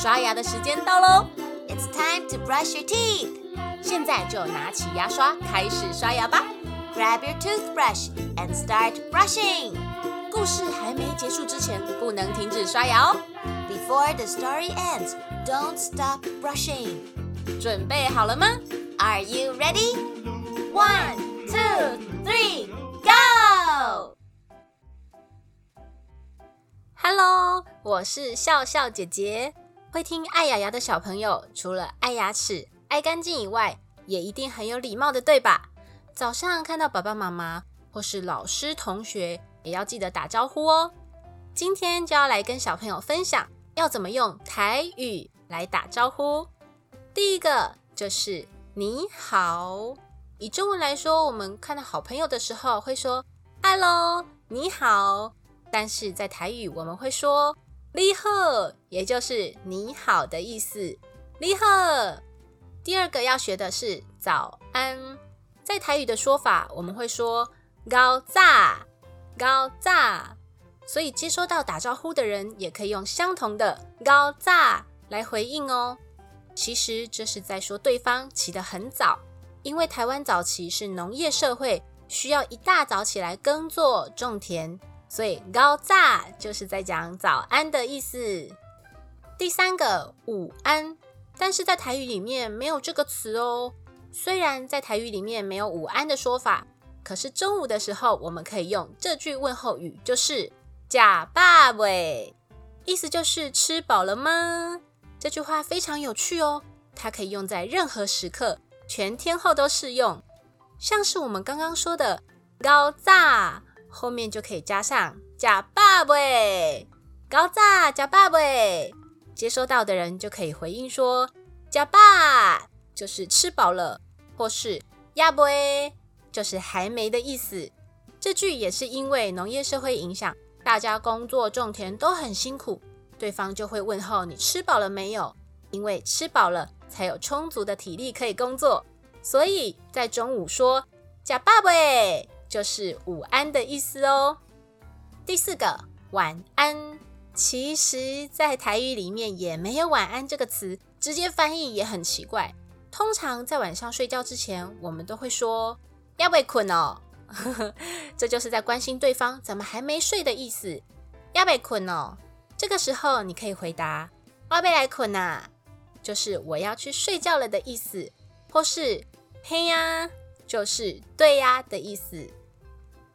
刷牙的时间到喽！It's time to brush your teeth。现在就拿起牙刷开始刷牙吧。Grab your toothbrush and start brushing。故事还没结束之前，不能停止刷牙哦。Before the story ends, don't stop brushing。准备好了吗？Are you ready? One, two, three, go! Hello，我是笑笑姐姐。 会听爱牙牙的小朋友，除了爱牙齿、爱干净以外，也一定很有礼貌的，对吧？早上看到爸爸妈妈或是老师、同学，也要记得打招呼哦。今天就要来跟小朋友分享，要怎么用台语来打招呼。第一个就是你好。以中文来说，我们看到好朋友的时候会说 “hello”，你好。但是在台语，我们会说“你好”，也就是“你好”的意思。你好。第二个要学的是早安，在台语的说法，我们会说“高炸高炸”，所以接收到打招呼的人也可以用相同的“高炸”来回应哦。其实这是在说对方起得很早，因为台湾早期是农业社会，需要一大早起来耕作种田。所以高炸就是在讲早安的意思。第三个午安，但是在台语里面没有这个词哦。虽然在台语里面没有午安的说法，可是中午的时候我们可以用这句问候语，就是假爸喂，意思就是吃饱了吗？这句话非常有趣哦，它可以用在任何时刻，全天候都适用。像是我们刚刚说的高炸。后面就可以加上“假爸爸”，高炸假爸爸，接收到的人就可以回应说“假爸”，就是吃饱了，或是“呀不”，就是还没的意思。这句也是因为农业社会影响，大家工作种田都很辛苦，对方就会问候你吃饱了没有？因为吃饱了才有充足的体力可以工作，所以在中午说“假爸爸”。就是午安的意思哦。第四个晚安，其实，在台语里面也没有晚安这个词，直接翻译也很奇怪。通常在晚上睡觉之前，我们都会说要被困哦，这就是在关心对方怎么还没睡的意思。要被困哦，这个时候你可以回答要被来困呐，就是我要去睡觉了的意思，或是嘿呀，就是对呀的意思。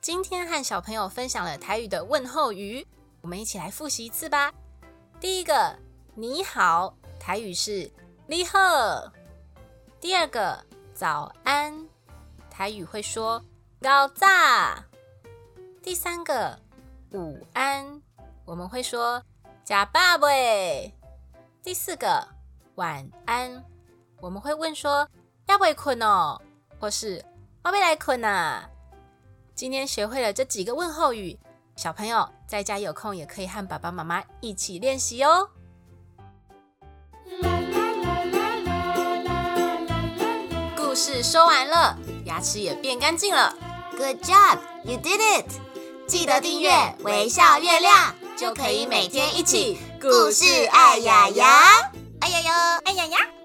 今天和小朋友分享了台语的问候语，我们一起来复习一次吧。第一个，你好，台语是你好。第二个，早安，台语会说高炸。第三个，午安，我们会说假爸爸。第四个，晚安，我们会问说要不要困哦，或是要不要来困呐？今天学会了这几个问候语，小朋友在家有空也可以和爸爸妈妈一起练习哦。故事说完了，牙齿也变干净了。Good job, you did it！记得订阅微笑月亮，就可以每天一起故事爱牙牙，爱牙牙，爱牙牙。